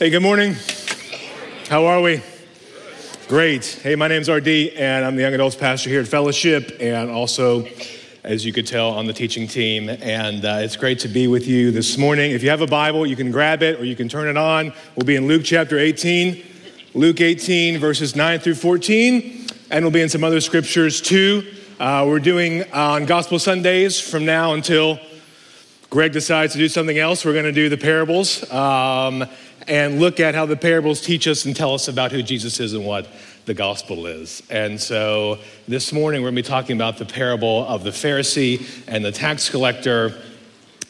Hey, good morning. How are we? Great. Hey, my name's RD, and I'm the young adults pastor here at Fellowship, and also, as you could tell, on the teaching team. And uh, it's great to be with you this morning. If you have a Bible, you can grab it or you can turn it on. We'll be in Luke chapter 18, Luke 18, verses 9 through 14, and we'll be in some other scriptures too. Uh, we're doing uh, on Gospel Sundays from now until Greg decides to do something else. We're going to do the parables. Um, and look at how the parables teach us and tell us about who Jesus is and what the gospel is. And so this morning we're going to be talking about the parable of the Pharisee and the tax collector.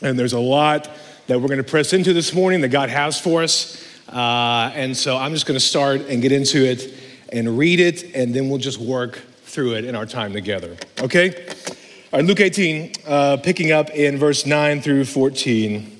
And there's a lot that we're going to press into this morning that God has for us. Uh, and so I'm just going to start and get into it and read it, and then we'll just work through it in our time together. Okay? All right, Luke 18, uh, picking up in verse 9 through 14.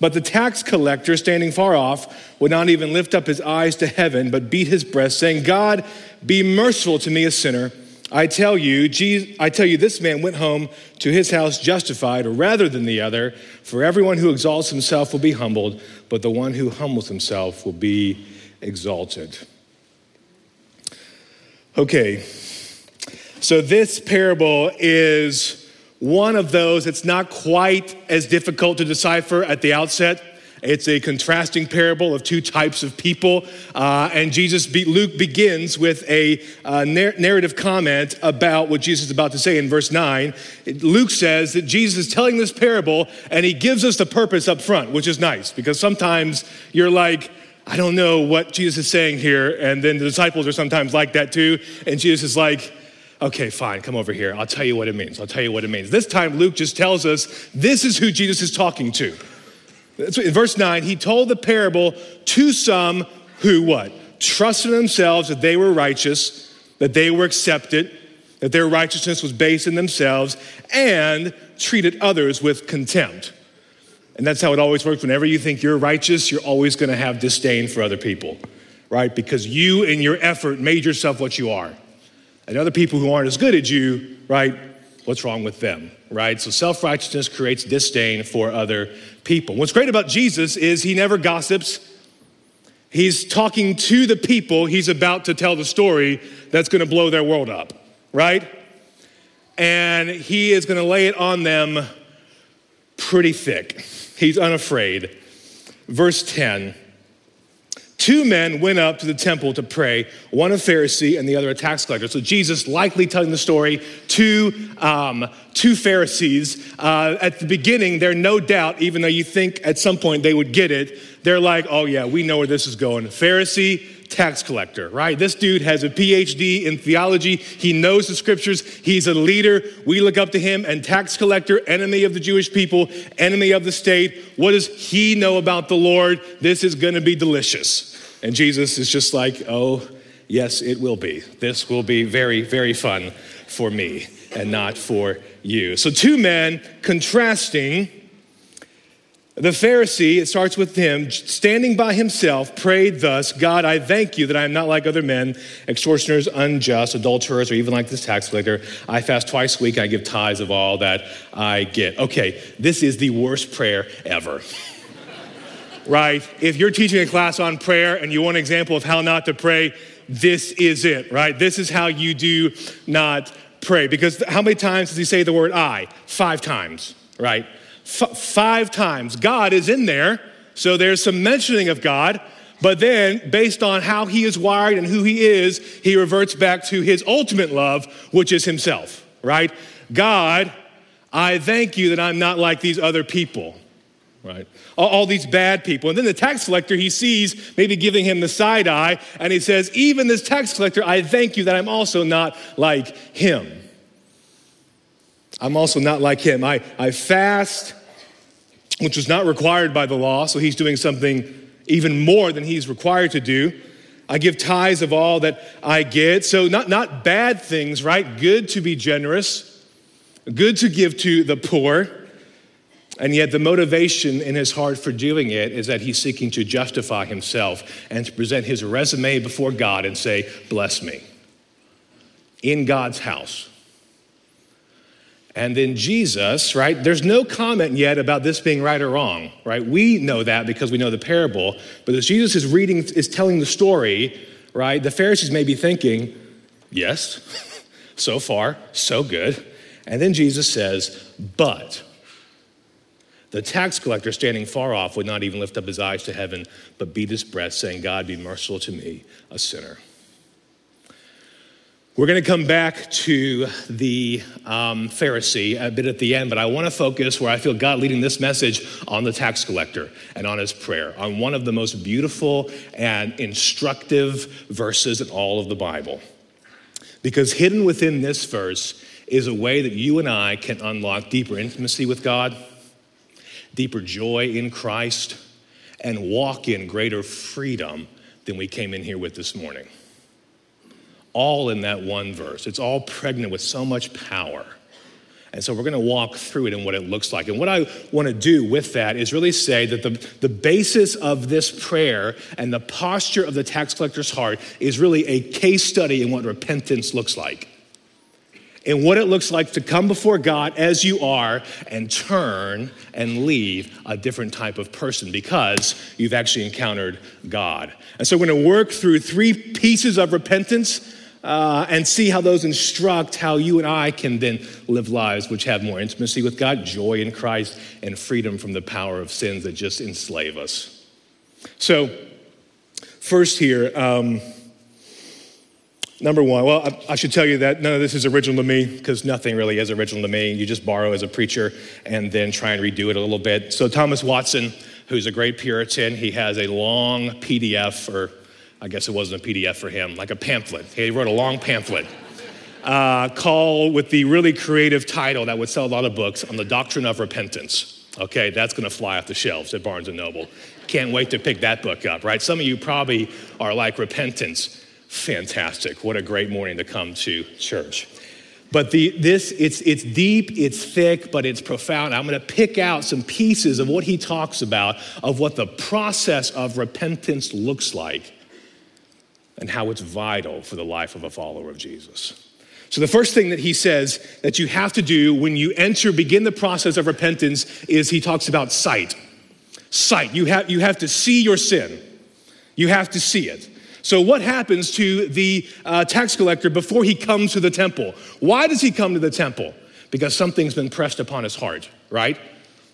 But the tax collector, standing far off, would not even lift up his eyes to heaven, but beat his breast, saying, God, be merciful to me, a sinner. I tell you, Jesus, I tell you, this man went home to his house justified rather than the other. For everyone who exalts himself will be humbled, but the one who humbles himself will be exalted. Okay, so this parable is one of those it's not quite as difficult to decipher at the outset. It's a contrasting parable of two types of people. Uh, and Jesus, be, Luke begins with a uh, narrative comment about what Jesus is about to say in verse 9. Luke says that Jesus is telling this parable and he gives us the purpose up front, which is nice because sometimes you're like, I don't know what Jesus is saying here. And then the disciples are sometimes like that too. And Jesus is like, Okay, fine, come over here. I'll tell you what it means. I'll tell you what it means. This time, Luke just tells us this is who Jesus is talking to. In verse 9, he told the parable to some who what? Trusted in themselves that they were righteous, that they were accepted, that their righteousness was based in themselves, and treated others with contempt. And that's how it always works. Whenever you think you're righteous, you're always going to have disdain for other people, right? Because you, in your effort, made yourself what you are and other people who aren't as good as you, right? What's wrong with them, right? So self righteousness creates disdain for other people. What's great about Jesus is he never gossips. He's talking to the people he's about to tell the story that's going to blow their world up, right? And he is going to lay it on them pretty thick. He's unafraid. Verse 10 Two men went up to the temple to pray, one a Pharisee and the other a tax collector. So Jesus likely telling the story to um, two Pharisees. Uh, at the beginning, they're no doubt, even though you think at some point they would get it, they're like, oh yeah, we know where this is going. Pharisee, tax collector, right? This dude has a PhD in theology. He knows the scriptures. He's a leader. We look up to him. And tax collector, enemy of the Jewish people, enemy of the state. What does he know about the Lord? This is going to be delicious. And Jesus is just like, oh, yes, it will be. This will be very, very fun for me and not for you. So, two men contrasting. The Pharisee, it starts with him, standing by himself, prayed thus God, I thank you that I am not like other men, extortioners, unjust, adulterers, or even like this tax collector. I fast twice a week, I give tithes of all that I get. Okay, this is the worst prayer ever. right? If you're teaching a class on prayer and you want an example of how not to pray, this is it, right? This is how you do not pray. Because how many times does he say the word I? Five times, right? F- five times. God is in there, so there's some mentioning of God. But then, based on how he is wired and who he is, he reverts back to his ultimate love, which is himself, right? God, I thank you that I'm not like these other people right? All, all, these bad people. And then the tax collector, he sees maybe giving him the side eye, and he says, Even this tax collector, I thank you that I'm also not like him. I'm also not like him. I, I fast, which was not required by the law, so he's doing something even more than he's required to do. I give tithes of all that I get. So, not, not bad things, right? Good to be generous, good to give to the poor. And yet, the motivation in his heart for doing it is that he's seeking to justify himself and to present his resume before God and say, Bless me in God's house. And then Jesus, right? There's no comment yet about this being right or wrong, right? We know that because we know the parable. But as Jesus is reading, is telling the story, right? The Pharisees may be thinking, yes, so far, so good. And then Jesus says, but the tax collector standing far off would not even lift up his eyes to heaven, but beat his breast, saying, God, be merciful to me, a sinner. We're going to come back to the um, Pharisee a bit at the end, but I want to focus where I feel God leading this message on the tax collector and on his prayer, on one of the most beautiful and instructive verses in all of the Bible. Because hidden within this verse is a way that you and I can unlock deeper intimacy with God, deeper joy in Christ, and walk in greater freedom than we came in here with this morning all in that one verse. It's all pregnant with so much power. And so we're going to walk through it and what it looks like. And what I want to do with that is really say that the, the basis of this prayer and the posture of the tax collector's heart is really a case study in what repentance looks like. And what it looks like to come before God as you are and turn and leave a different type of person because you've actually encountered God. And so we're going to work through three pieces of repentance uh, and see how those instruct how you and I can then live lives which have more intimacy with God, joy in Christ, and freedom from the power of sins that just enslave us. So, first here, um, number one, well, I, I, should tell you that none of this is original to me because nothing really is original to me. You just borrow as a preacher and then try and redo it a little bit. So, Thomas Watson, who's a great Puritan, he has a long PDF or I guess it wasn't a PDF for him, like a pamphlet. He wrote a long pamphlet uh, called with the really creative title that would sell a lot of books on the doctrine of repentance. Okay, that's going to fly off the shelves at Barnes and Noble. Can't wait to pick that book up, right? Some of you probably are like repentance. Fantastic. What a great morning to come to church. But the, this, it's, it's deep, it's thick, but it's profound. I'm going to pick out some pieces of what he talks about, of what the process of repentance looks like and how it's vital for the life of a follower of Jesus. So, the first thing that he says that you have to do when you enter, begin the process of repentance, is he talks about sight. Sight. You have, you have to see your sin, you have to see it. So, what happens to the uh, tax collector before he comes to the temple? Why does he come to the temple? Because something's been pressed upon his heart, right?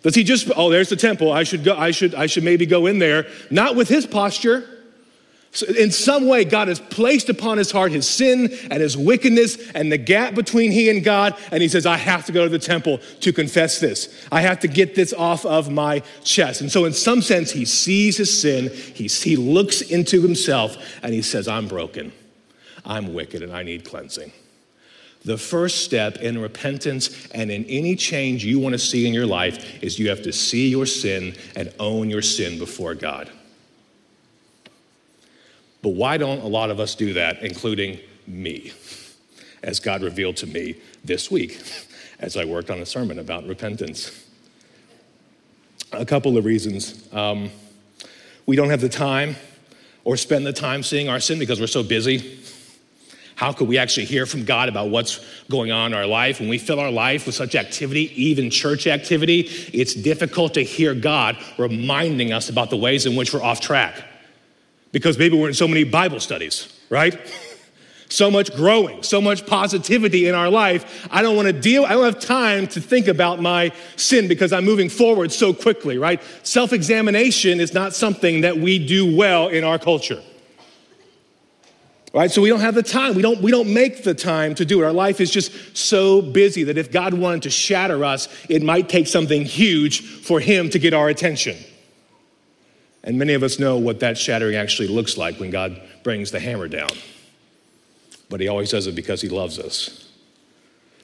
Does he just, oh, there's the temple. I should go, I should, I should maybe go in there. Not with his posture. So in some way, God has placed upon his heart his sin and his wickedness and the gap between he and God. And he says, I have to go to the temple to confess this. I have to get this off of my chest. And so, in some sense, he sees his sin, he, he looks into himself, and he says, I'm broken, I'm wicked, and I need cleansing. The first step in repentance and in any change you want to see in your life is you have to see your sin and own your sin before God. But why don't a lot of us do that, including me, as God revealed to me this week as I worked on a sermon about repentance? A couple of reasons. Um, we don't have the time or spend the time seeing our sin because we're so busy. How could we actually hear from God about what's going on in our life? When we fill our life with such activity, even church activity, it's difficult to hear God reminding us about the ways in which we're off track because maybe we're in so many Bible studies, right? so much growing, so much positivity in our life. I don't want to deal, I don't have time to think about my sin because I'm moving forward so quickly, right? Self examination is not something that we do well in our culture. Right? So we don't have the time. We don't, we don't make the time to do it. Our life is just so busy that if God wanted to shatter us, it might take something huge for Him to get our attention. And many of us know what that shattering actually looks like when God brings the hammer down. But he always does it because he loves us.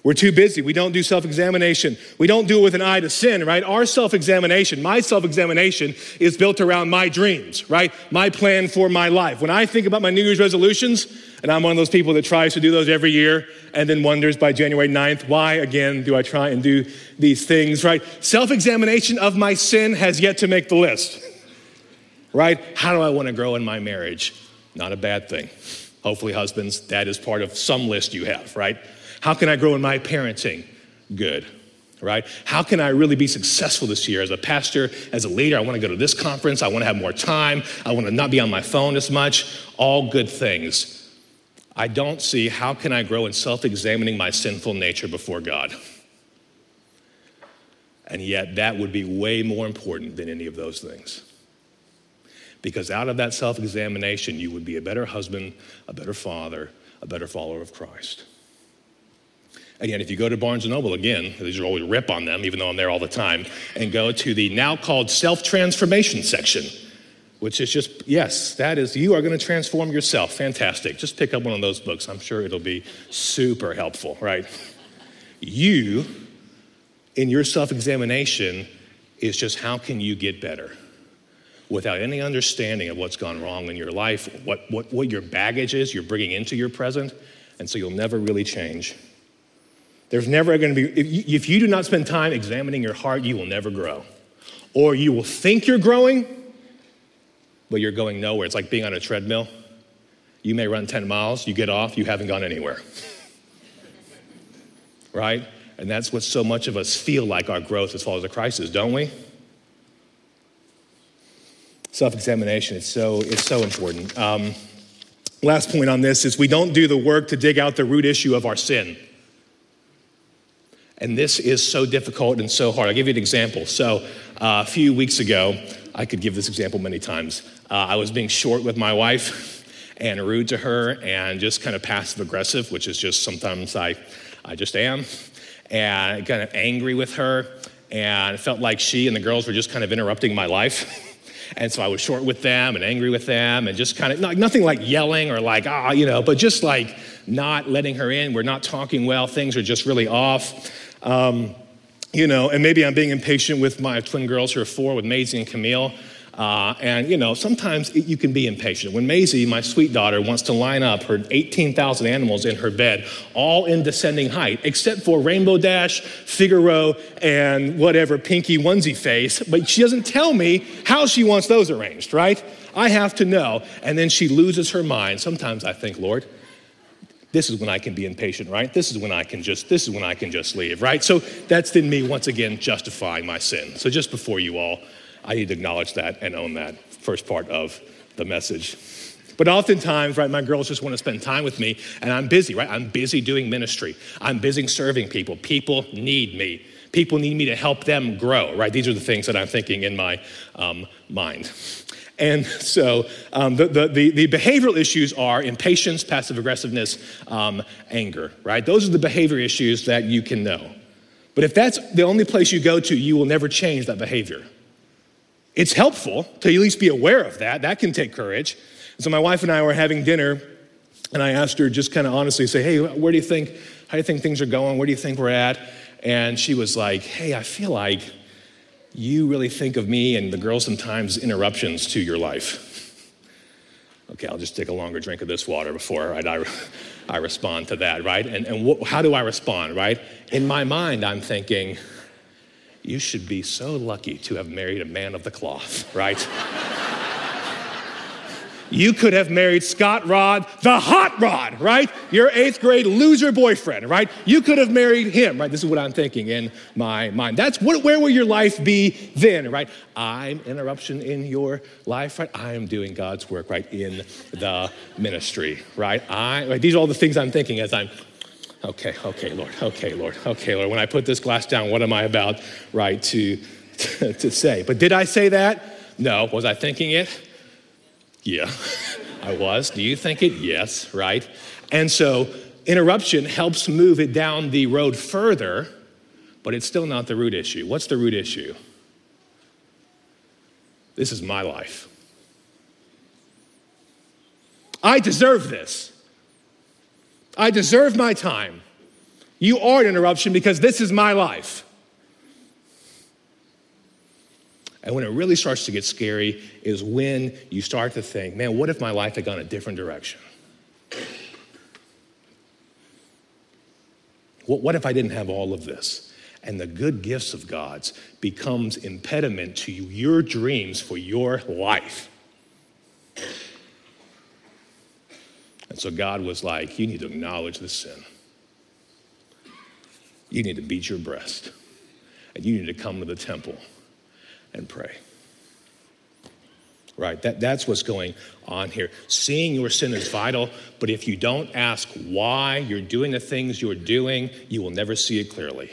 We're too busy. We don't do self examination. We don't do it with an eye to sin, right? Our self examination, my self examination, is built around my dreams, right? My plan for my life. When I think about my New Year's resolutions, and I'm one of those people that tries to do those every year and then wonders by January 9th, why again do I try and do these things, right? Self examination of my sin has yet to make the list, right? How do I want to grow in my marriage? Not a bad thing. Hopefully, husbands, that is part of some list you have, right? How can I grow in my parenting? Good, right? How can I really be successful this year as a pastor, as a leader? I want to go to this conference. I want to have more time. I want to not be on my phone as much. All good things. I don't see how can I grow in self-examining my sinful nature before God. And yet that would be way more important than any of those things. Because out of that self-examination, you would be a better husband, a better father, a better follower of Christ. Again, if you go to Barnes & Noble, again, these are always rip on them, even though I'm there all the time, and go to the now called self-transformation section, which is just, yes, that is, you are going to transform yourself. Fantastic. Just pick up one of those books. I'm sure it'll be super helpful, right? You, in your self-examination, is just how can you get better? Without any understanding of what's gone wrong in your life, what, what, what your baggage is you're bringing into your present, and so you'll never really change. There's never going to be, if you, if you do not spend time examining your heart, you will never grow. Or you will think you're growing, but you're going nowhere. It's like being on a treadmill. You may run 10 miles, you get off, you haven't gone anywhere. right? And that's what so much of us feel like our growth as followers of Christ is, don't we? Self-examination is so, it's so important. Um, last point on this is we don't do the work to dig out the root issue of our sin. And this is so difficult and so hard. I'll give you an example. So, uh, a few weeks ago, I could give this example many times. Uh, I was being short with my wife and rude to her and just kind of passive aggressive, which is just sometimes I, I just am, and kind of angry with her. And felt like she and the girls were just kind of interrupting my life. And so I was short with them and angry with them and just kind of, nothing like yelling or like, ah, you know, but just like not letting her in. We're not talking well. Things are just really off. Um, you know, and maybe I'm being impatient with my twin girls who are four, with Maisie and Camille. Uh, and, you know, sometimes it, you can be impatient. When Maisie, my sweet daughter, wants to line up her 18,000 animals in her bed, all in descending height, except for Rainbow Dash, Figaro, and whatever, Pinky Onesie Face, but she doesn't tell me how she wants those arranged, right? I have to know. And then she loses her mind. Sometimes I think, Lord, this is when I can be impatient, right? This is when I can just, this is when I can just leave, right? So that's in me once again justifying my sin. So just before you all, I need to acknowledge that and own that first part of the message. But oftentimes, right, my girls just want to spend time with me, and I'm busy, right? I'm busy doing ministry. I'm busy serving people. People need me. People need me to help them grow, right? These are the things that I'm thinking in my um, mind. And so um, the, the, the, behavioral issues are impatience, passive aggressiveness, um, anger, right? Those are the behavior issues that you can know. But if that's the only place you go to, you will never change that behavior. It's helpful to at least be aware of that. That can take courage. So my wife and I were having dinner, and I asked her just kind of honestly, say, hey, where do you think, how do you think things are going? Where do you think we're at? And she was like, hey, I feel like you really think of me and the girls sometimes interruptions to your life. Okay, I'll just take a longer drink of this water before right, I, I respond to that, right? And, and how do I respond, right? In my mind, I'm thinking, you should be so lucky to have married a man of the cloth, right? You could have married Scott Rod, the hot rod, right? Your eighth grade loser boyfriend, right? You could have married him, right? This is what I'm thinking in my mind. That's what, where will your life be then, right? I'm interruption in your life, right? I am doing God's work, right, in the ministry, right? I, right? These are all the things I'm thinking as I'm, okay, okay, Lord, okay, Lord, okay, Lord. When I put this glass down, what am I about, right, to, to say? But did I say that? No. Was I thinking it? Yeah, I was. Do you think it? Yes, right? And so interruption helps move it down the road further, but it's still not the root issue. What's the root issue? This is my life. I deserve this. I deserve my time. You are an interruption because this is my life. And when it really starts to get scary is when you start to think, man, what if my life had gone a different direction? What if I didn't have all of this? And the good gifts of God's becomes impediment to your dreams for your life. And so God was like, you need to acknowledge the sin. You need to beat your breast. And you need to come to the temple and pray. Right? That, that's what's going on here. Seeing your sin is vital, but if you don't ask why you're doing the things you're doing, you will never see it clearly.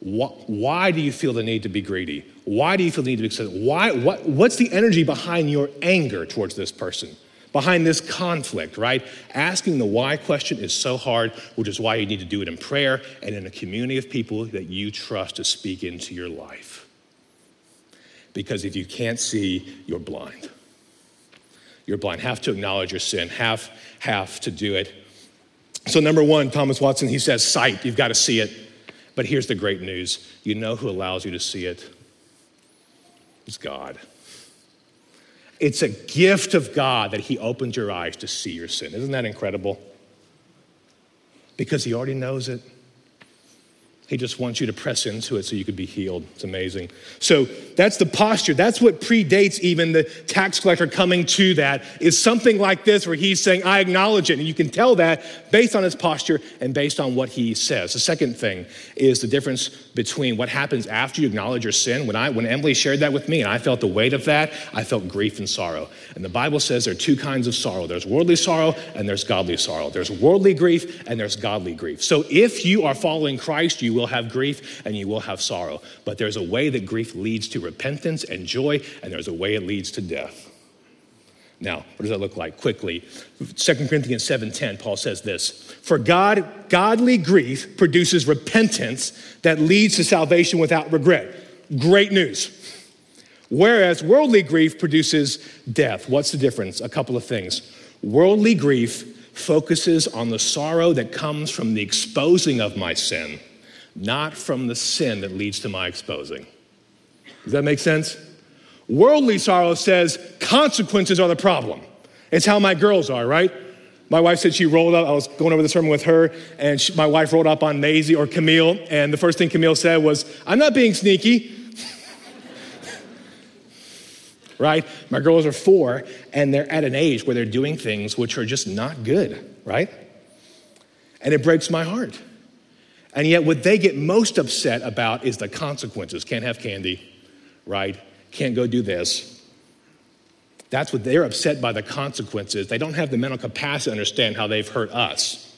Why, do you feel the need to be greedy? Why do you feel the need to be upset? Why, what, what's the energy behind your anger towards this person? Behind this conflict, right? Asking the why question is so hard, which is why you need to do it in prayer and in a community of people that you trust to speak into your life. Because if you can't see, you're blind. You're blind. Have to acknowledge your sin, have, have to do it. So, number one, Thomas Watson, he says, sight, you've got to see it. But here's the great news you know who allows you to see it? It's God. It's a gift of God that He opens your eyes to see your sin. Isn't that incredible? Because He already knows it. He just wants you to press into it so you could be healed. It's amazing. So that's the posture. That's what predates even the tax collector coming to that, is something like this where he's saying, I acknowledge it. And you can tell that based on his posture and based on what he says. The second thing is the difference between what happens after you acknowledge your sin. When, I, when Emily shared that with me and I felt the weight of that, I felt grief and sorrow. And the Bible says there are two kinds of sorrow there's worldly sorrow and there's godly sorrow. There's worldly grief and there's godly grief. So if you are following Christ, you will will have grief and you will have sorrow. But there's a way that grief leads to repentance and joy, and there's a way it leads to death. Now, what does that look like? Quickly, 2 Corinthians 7:10, Paul says this: For God, godly grief produces repentance that leads to salvation without regret. Great news. Whereas worldly grief produces death. What's the difference? A couple of things. Worldly grief focuses on the sorrow that comes from the exposing of my sin not from the sin that leads to my exposing. Does that make sense? Worldly sorrow says consequences are the problem. It's how my girls are, right? My wife said she rolled up. I was going over the sermon with her, and she, my wife rolled up on Maisie or Camille, and the first thing Camille said was, I'm not being sneaky. right? My girls are four, and they're at an age where they're doing things which are just not good, right? And it breaks my heart. And yet, what they get most upset about is the consequences. Can't have candy, right? Can't go do this. That's what they're upset by the consequences. They don't have the mental capacity to understand how they've hurt us.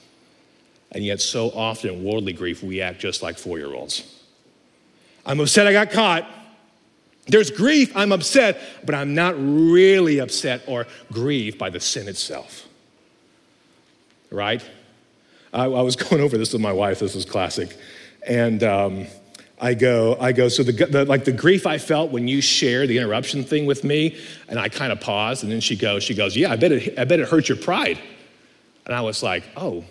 And yet, so often in worldly grief, we act just like four year olds. I'm upset I got caught. There's grief, I'm upset, but I'm not really upset or grieved by the sin itself. Right? I, I, was going over this with my wife. This is classic. And um, I go, I go, so the, the, like the grief I felt when you shared the interruption thing with me, and I kind of paused, and then she goes, she goes, yeah, I bet it, I bet it hurt your pride. And I was like, oh,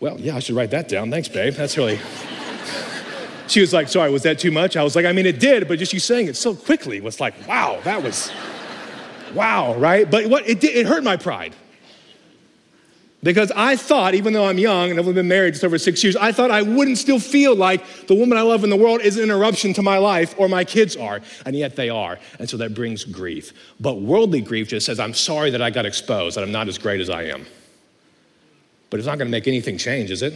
well, yeah, I should write that down. Thanks, babe. That's really. she was like, sorry, was that too much? I was like, I mean, it did, but just you saying it so quickly was like, wow, that was, wow, right? But what it did, it hurt my pride. Because I thought, even though I'm young and I've only been married just over six years, I thought I wouldn't still feel like the woman I love in the world is an interruption to my life or my kids are. And yet they are. And so that brings grief. But worldly grief just says, I'm sorry that I got exposed, that I'm not as great as I am. But it's not going to make anything change, is it?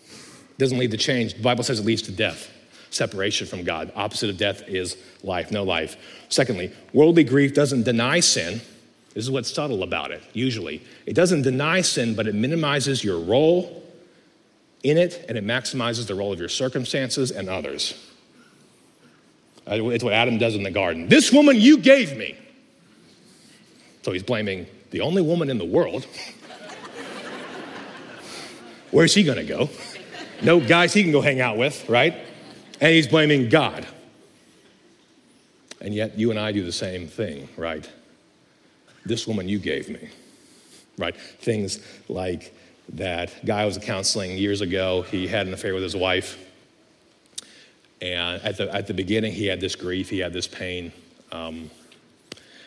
It doesn't lead to change. The Bible says it leads to death, separation from God. Opposite of death is life, no life. Secondly, worldly grief doesn't deny sin this is what's subtle about it, usually. It doesn't deny sin, but it minimizes your role in it and it maximizes the role of your circumstances and others. It's what Adam does in the garden. This woman you gave me. So he's blaming the only woman in the world. Where's he to go? No guys he can go hang out with, right? And he's blaming God. And yet you and I do the same thing, right? This woman you gave me, right? Things like that guy I was counseling years ago, he had an affair with his wife. And at the, at the beginning, he had this grief, he had this pain. Um,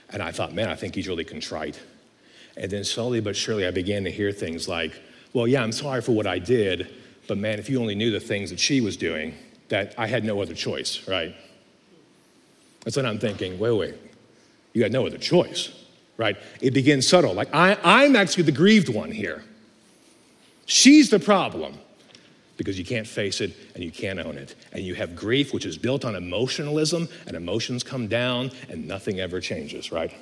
and I thought, man, I think he's really contrite. And then slowly but surely, I began to hear things like, well, yeah, I'm sorry for what I did, but man, if you only knew the things that she was doing, that I had no other choice, right? That's what I'm thinking, wait, wait, you had no other choice, right? It begins subtle. Like, I, I'm actually the grieved one here. She's the problem because you can't face it and you can't own it. And you have grief, which is built on emotionalism, and emotions come down and nothing ever changes, right?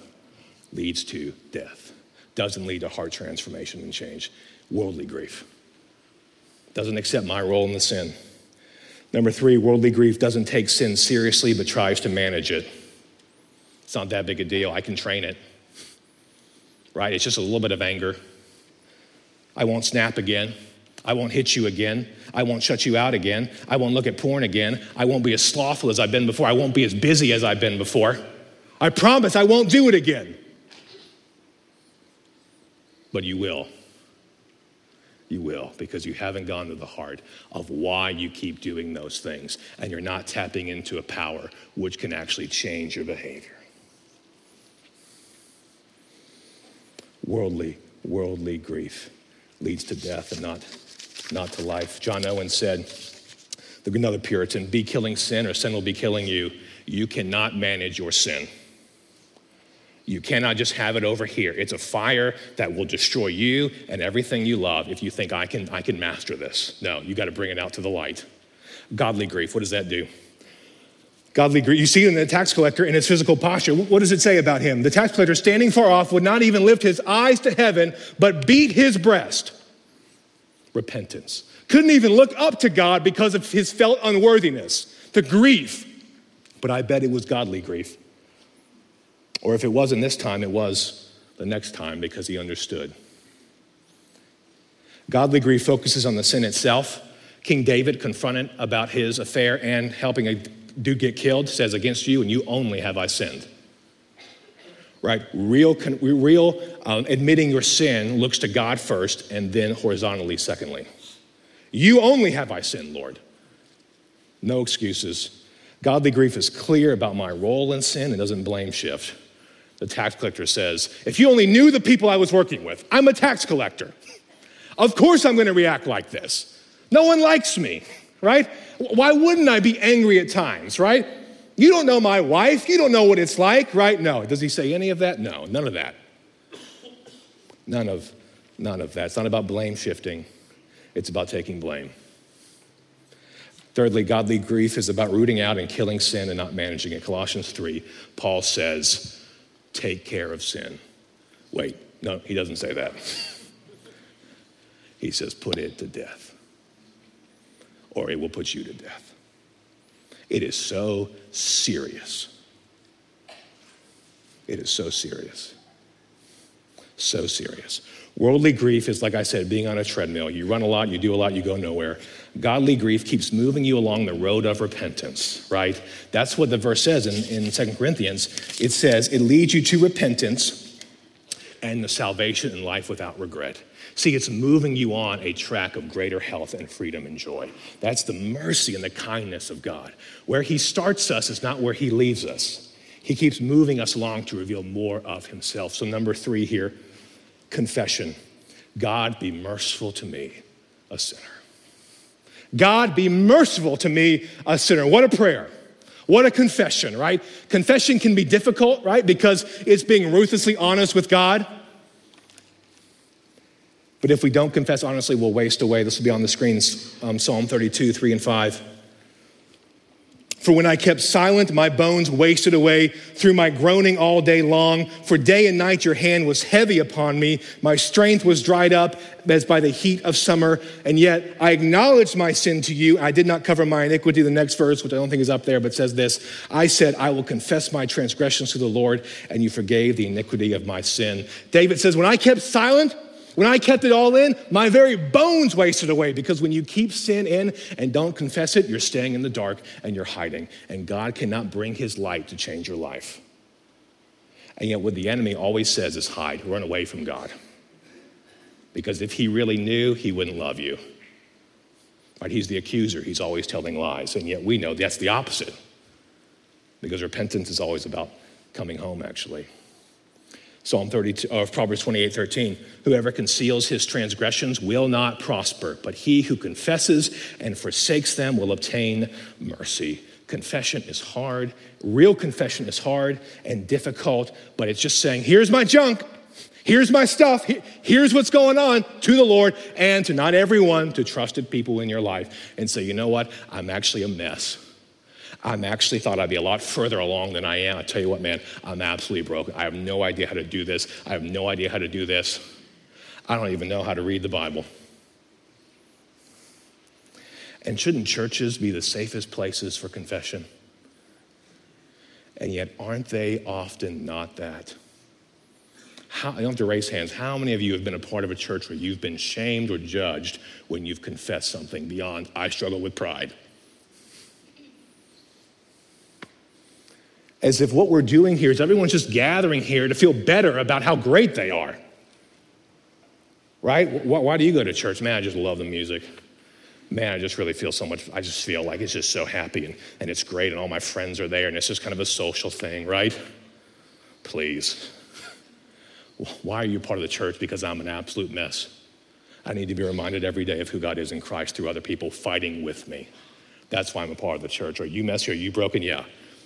Leads to death. Doesn't lead to heart transformation and change. Worldly grief. Doesn't accept my role in the sin. Number three, worldly grief doesn't take sin seriously but tries to manage it. It's not that big a deal. I can train it, right? It's just a little bit of anger. I won't snap again. I won't hit you again. I won't shut you out again. I won't look at porn again. I won't be as slothful as I've been before. I won't be as busy as I've been before. I promise I won't do it again. But you will. You will, because you haven't gone to the heart of why you keep doing those things, and you're not tapping into a power which can actually change your behavior. Worldly, worldly grief leads to death and not not to life. John Owen said, another Puritan, be killing sin or sin will be killing you. You cannot manage your sin. You cannot just have it over here. It's a fire that will destroy you and everything you love if you think I can, I can master this. No, you got to bring it out to the light. Godly grief, what does that do? Godly grief. You see in the tax collector in his physical posture. What does it say about him? The tax collector, standing far off, would not even lift his eyes to heaven, but beat his breast repentance. Couldn't even look up to God because of his felt unworthiness, the grief. But I bet it was godly grief. Or if it wasn't this time, it was the next time because he understood. Godly grief focuses on the sin itself. King David, confronted about his affair and helping a dude get killed, says, Against you and you only have I sinned right? Real, real um, admitting your sin looks to God first and then horizontally, secondly. You only have I sinned, Lord. No excuses. Godly grief is clear about my role in sin and doesn't blame shift. The tax collector says, If you only knew the people I was working with, I'm a tax collector. Of course I'm going to react like this. No one likes me, right? Why wouldn't I be angry at times, right? You don't know my wife. You don't know what it's like, right? No. Does he say any of that? No, none of that. None of, none of that. It's not about blame shifting, it's about taking blame. Thirdly, godly grief is about rooting out and killing sin and not managing it. Colossians 3, Paul says, take care of sin. Wait, no, he doesn't say that. He says, put it to death, or it will put you to death. It is so serious. It is so serious. So serious. Worldly grief is, like I said, being on a treadmill. You run a lot, you do a lot, you go nowhere. Godly grief keeps moving you along the road of repentance, right? That's what the verse says in, in 2 Corinthians. It says, it leads you to repentance and the salvation and life without regret. See, it's moving you on a track of greater health and freedom and joy. That's the mercy and the kindness of God. Where He starts us is not where He leaves us. He keeps moving us along to reveal more of Himself. So, number three here confession God, be merciful to me, a sinner. God, be merciful to me, a sinner. What a prayer. What a confession, right? Confession can be difficult, right? Because it's being ruthlessly honest with God. But if we don't confess honestly, we'll waste away. This will be on the screens um, Psalm 32, 3 and 5. For when I kept silent, my bones wasted away through my groaning all day long. For day and night your hand was heavy upon me. My strength was dried up as by the heat of summer. And yet I acknowledged my sin to you. I did not cover my iniquity. The next verse, which I don't think is up there, but says this I said, I will confess my transgressions to the Lord, and you forgave the iniquity of my sin. David says, When I kept silent, when I kept it all in, my very bones wasted away because when you keep sin in and don't confess it, you're staying in the dark and you're hiding. And God cannot bring his light to change your life. And yet, what the enemy always says is hide, run away from God. Because if he really knew, he wouldn't love you. Right? He's the accuser, he's always telling lies. And yet we know that's the opposite. Because repentance is always about coming home, actually. Psalm 32, or uh, Proverbs 28 13. Whoever conceals his transgressions will not prosper, but he who confesses and forsakes them will obtain mercy. Confession is hard. Real confession is hard and difficult, but it's just saying, here's my junk, here's my stuff, here's what's going on to the Lord and to not everyone, to trusted people in your life, and say, you know what? I'm actually a mess. I'm actually thought I'd be a lot further along than I am. I tell you what, man, I'm absolutely broken. I have no idea how to do this. I have no idea how to do this. I don't even know how to read the Bible. And shouldn't churches be the safest places for confession? And yet, aren't they often not that? How, I don't have to raise hands. How many of you have been a part of a church where you've been shamed or judged when you've confessed something beyond, I struggle with pride? As if what we're doing here is everyone's just gathering here to feel better about how great they are. Right? Why do you go to church? Man, I just love the music. Man, I just really feel so much, I just feel like it's just so happy and, and it's great and all my friends are there and it's just kind of a social thing, right? Please. Why are you part of the church? Because I'm an absolute mess. I need to be reminded every day of who God is in Christ through other people fighting with me. That's why I'm a part of the church. Are you messy? Are you broken? Yeah.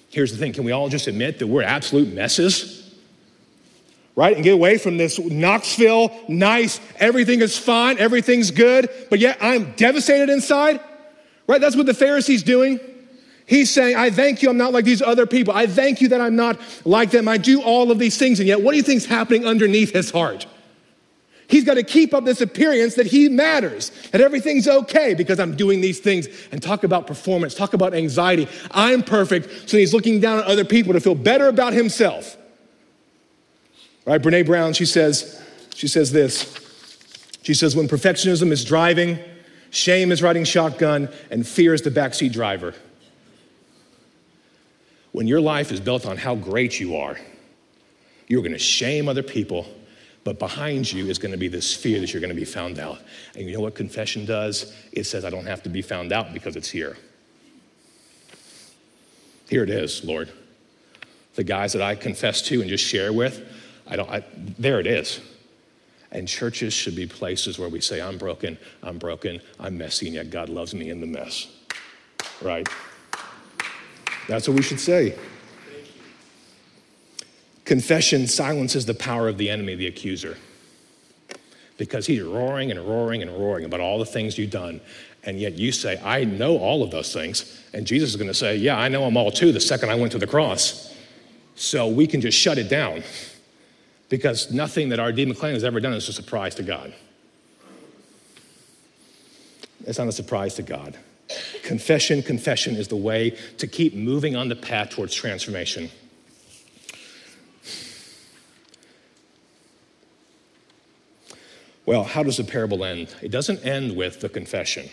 Here's the thing can we all just admit that we're absolute messes? Right? And get away from this Knoxville, nice, everything is fine, everything's good, but yet I'm devastated inside? Right? That's what the Pharisee's doing. He's saying, I thank you, I'm not like these other people. I thank you that I'm not like them. I do all of these things. And yet, what do you think's happening underneath his heart? He's got to keep up this appearance that he matters, that everything's okay because I'm doing these things. And talk about performance, talk about anxiety. I'm perfect. So he's looking down on other people to feel better about himself. Right? Brene Brown, she says, she says this. She says, when perfectionism is driving, shame is riding shotgun, and fear is the backseat driver. When your life is built on how great you are, you're going to shame other people but behind you is going to be this fear that you're going to be found out. And you know what confession does? It says, I don't have to be found out because it's here. Here it is, Lord. The guys that I confess to and just share with, I don't, I, there it is. And churches should be places where we say, I'm broken, I'm broken, I'm messy, and yet God loves me in the mess. Right? That's what we should say. Confession silences the power of the enemy, the accuser, because he's roaring and roaring and roaring about all the things you've done. And yet you say, I know all of those things. And Jesus is going to say, Yeah, I know them all too the second I went to the cross. So we can just shut it down because nothing that our demon clan has ever done is a surprise to God. It's not a surprise to God. Confession, confession is the way to keep moving on the path towards transformation. Well, how does the parable end? It doesn't end with the confession,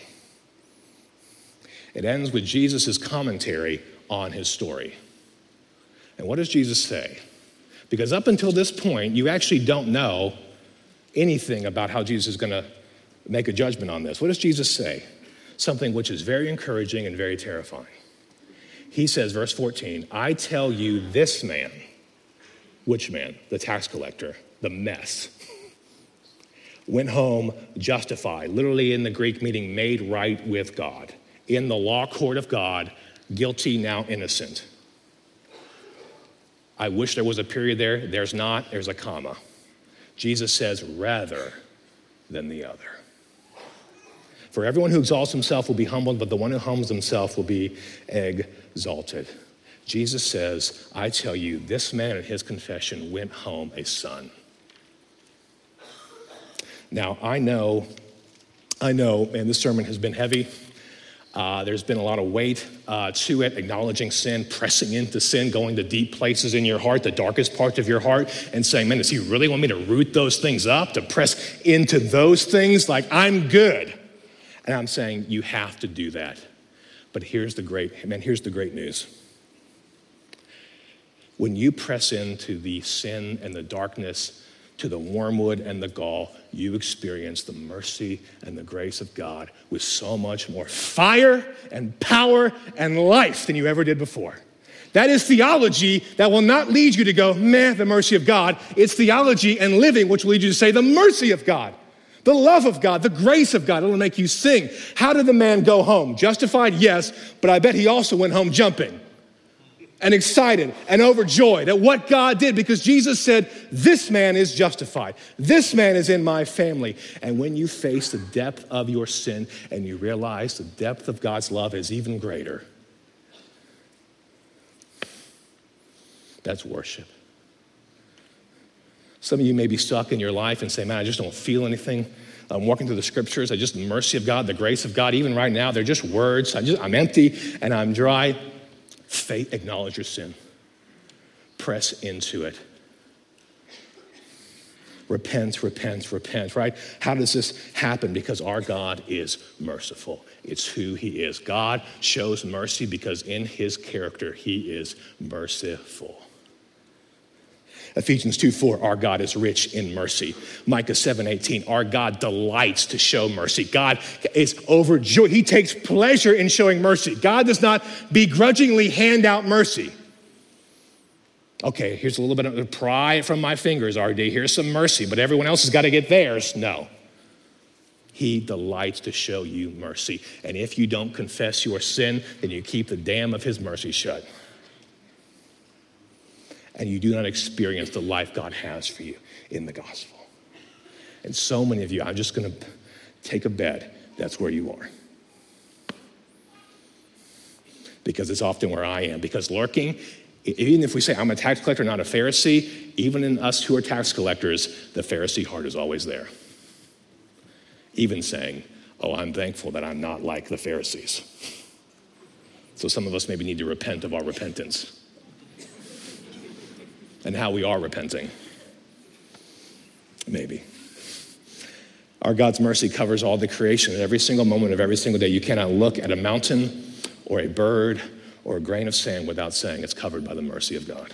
it ends with Jesus' commentary on his story. And what does Jesus say? Because up until this point, you actually don't know anything about how Jesus is going to make a judgment on this. What does Jesus say? Something which is very encouraging and very terrifying. He says, verse 14, I tell you, this man, which man? The tax collector, the mess went home justified, literally in the Greek meaning made right with God. In the law court of God, guilty, now innocent. I wish there was a period there. There's not, there's a comma. Jesus says, rather than the other. For everyone who exalts himself will be humbled, but the one who humbles himself will be exalted. Jesus says, I tell you, this man in his confession went home a son. Now, I know, I know, man, this sermon has been heavy. Uh, there's been a lot of weight uh, to it, acknowledging sin, pressing into sin, going to deep places in your heart, the darkest parts of your heart, and saying, man, does he really want me to root those things up, to press into those things? Like, I'm good. And I'm saying, you have to do that. But here's the great, man, here's the great news. When you press into the sin and the darkness to the wormwood and the gall, you experience the mercy and the grace of God with so much more fire and power and life than you ever did before. That is theology that will not lead you to go, meh, the mercy of God. It's theology and living which will lead you to say, the mercy of God, the love of God, the grace of God. It'll make you sing. How did the man go home? Justified, yes, but I bet he also went home jumping and excited and overjoyed at what God did because Jesus said, This man is justified. This man is in my family. And when you face the depth of your sin and you realize the depth of God's love is even greater, that's worship. Some of you may be stuck in your life and say, Man, I just don't feel anything. I'm walking through the scriptures. I just, the mercy of God, the grace of God, even right now, they're just words. I just, I'm empty and I'm dry. Faith, acknowledge your sin, press into it. Repent, repent, repent, right? How does this happen? Because our God is merciful. It's who He is. God shows mercy because in His character, He is merciful. Ephesians 2 4, our God is rich in mercy. Micah 7 18, our God delights to show mercy. God is overjoyed. He takes pleasure in showing mercy. God does not begrudgingly hand out mercy. Okay, here's a little bit of pry from my fingers, Artie. Here's some mercy, but everyone else has got to get theirs. No. He delights to show you mercy. And if you don't confess your sin, then you keep the dam of his mercy shut and you do not experience the life God has for you in the gospel. And so many of you, I'm just going to take a bet that's where you are. Because it's often where I am. Because lurking, even if we say I'm a tax collector, not a Pharisee, even in us who are tax collectors, the Pharisee heart is always there. Even saying, Oh, I'm thankful that I'm not like the Pharisees. So some of us maybe need to repent of our repentance and how we are repenting. Maybe. Our God's mercy covers all the creation at every single moment of every single day. You cannot look at a mountain or a bird or a grain of sand without saying it's covered by the mercy of God.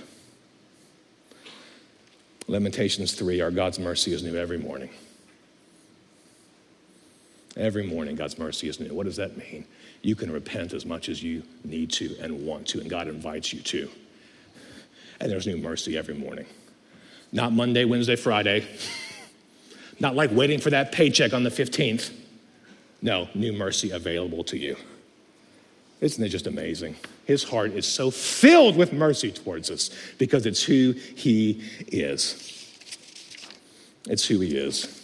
Lamentations 3 Our God's mercy is new every morning. Every morning, God's mercy is new. What does that mean? You can repent as much as you need to and want to, and God invites you to and there's new mercy every morning. Not Monday, Wednesday, Friday. Not like waiting for that paycheck on the 15th. No, new mercy available to you. Isn't it just amazing? His heart is so filled with mercy towards us because it's who he is. It's who he is.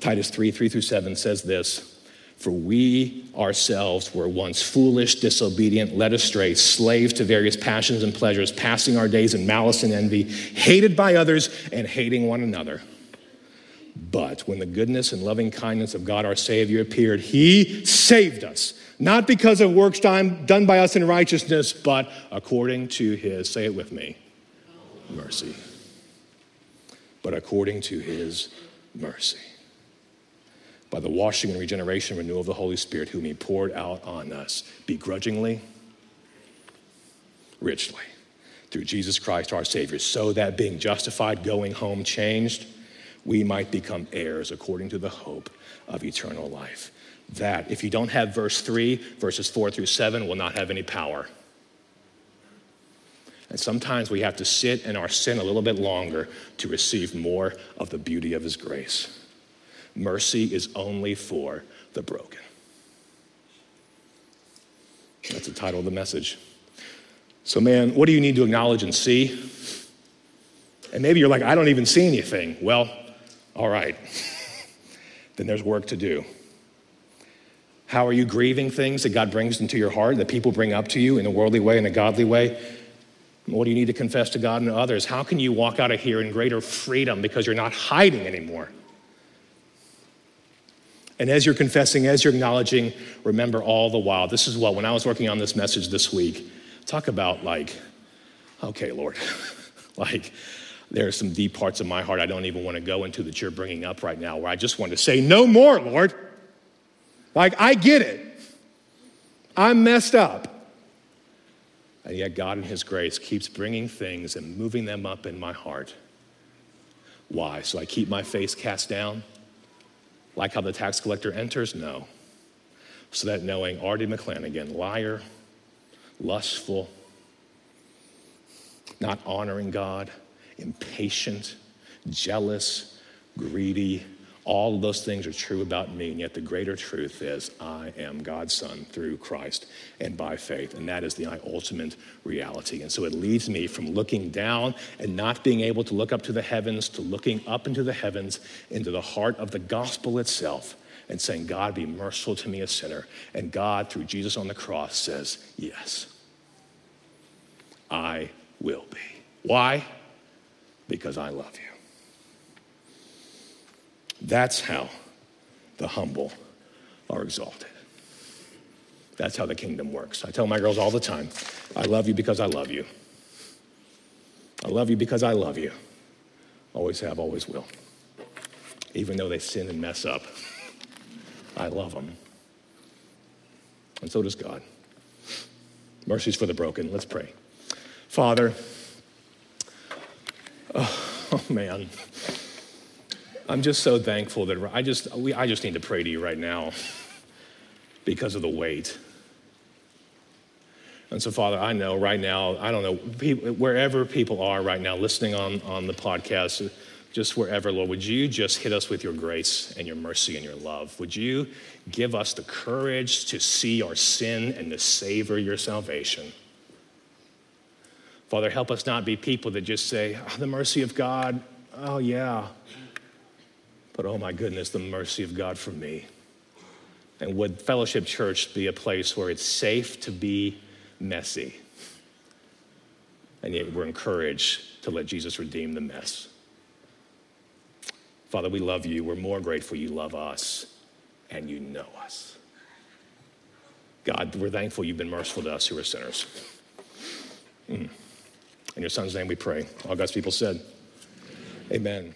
Titus 3 3 through 7 says this for we ourselves were once foolish, disobedient, led astray, slaves to various passions and pleasures, passing our days in malice and envy, hated by others and hating one another. But when the goodness and loving kindness of God our Savior appeared, He saved us, not because of works done by us in righteousness, but according to His, say it with me, mercy. But according to His mercy by the washing and regeneration and renewal of the Holy Spirit, whom He poured out on us begrudgingly, richly, through Jesus Christ our Savior, so that being justified, going home changed, we might become heirs according to the hope of eternal life. That, if you don't have verse 3, verses 4 through 7 will not have any power. And sometimes we have to sit in our sin a little bit longer to receive more of the beauty of His grace. Mercy is only for the broken. That's the title of the message. So, man, what do you need to acknowledge and see? And maybe you're like, I don't even see anything. Well, all right. then there's work to do. How are you grieving things that God brings into your heart, that people bring up to you in a worldly way, in a godly way? What do you need to confess to God and others? How can you walk out of here in greater freedom because you're not hiding anymore? And as you're confessing, as you're acknowledging, remember all the while. This is what, when I was working on this message this week, talk about like, okay, Lord, like, there are some deep parts of my heart I don't even want to go into that you're bringing up right now, where I just want to say, no more, Lord. Like, I get it. I'm messed up. And yet, God in His grace keeps bringing things and moving them up in my heart Why? So I keep my face cast down? Like how the tax collector enters? No. So that knowing Artie McClanagan, liar, lustful, not honoring God, impatient, jealous, greedy, all of those things are true about me, and yet the greater truth is I am God's son through Christ and by faith, and that is the ultimate reality. And so it leads me from looking down and not being able to look up to the heavens to looking up into the heavens, into the heart of the gospel itself, and saying, God, be merciful to me, a sinner. And God, through Jesus on the cross, says, Yes, I will be. Why? Because I love you. That's how the humble are exalted. That's how the kingdom works. I tell my girls all the time I love you because I love you. I love you because I love you. Always have, always will. Even though they sin and mess up, I love them. And so does God. Mercies for the broken. Let's pray. Father, oh, oh man. I'm just so thankful that I just, we, I just need to pray to you right now because of the weight. And so, Father, I know right now, I don't know, wherever people are right now listening on, on the podcast, just wherever, Lord, would you just hit us with your grace and your mercy and your love? Would you give us the courage to see our sin and to savor your salvation? Father, help us not be people that just say, oh, the mercy of God, oh, yeah, but oh my goodness, the mercy of God for me. And would Fellowship Church be a place where it's safe to be messy? And yet we're encouraged to let Jesus redeem the mess. Father, we love you. We're more grateful you love us and you know us. God, we're thankful you've been merciful to us who are sinners. Mm. In your son's name we pray. All God's people said, Amen.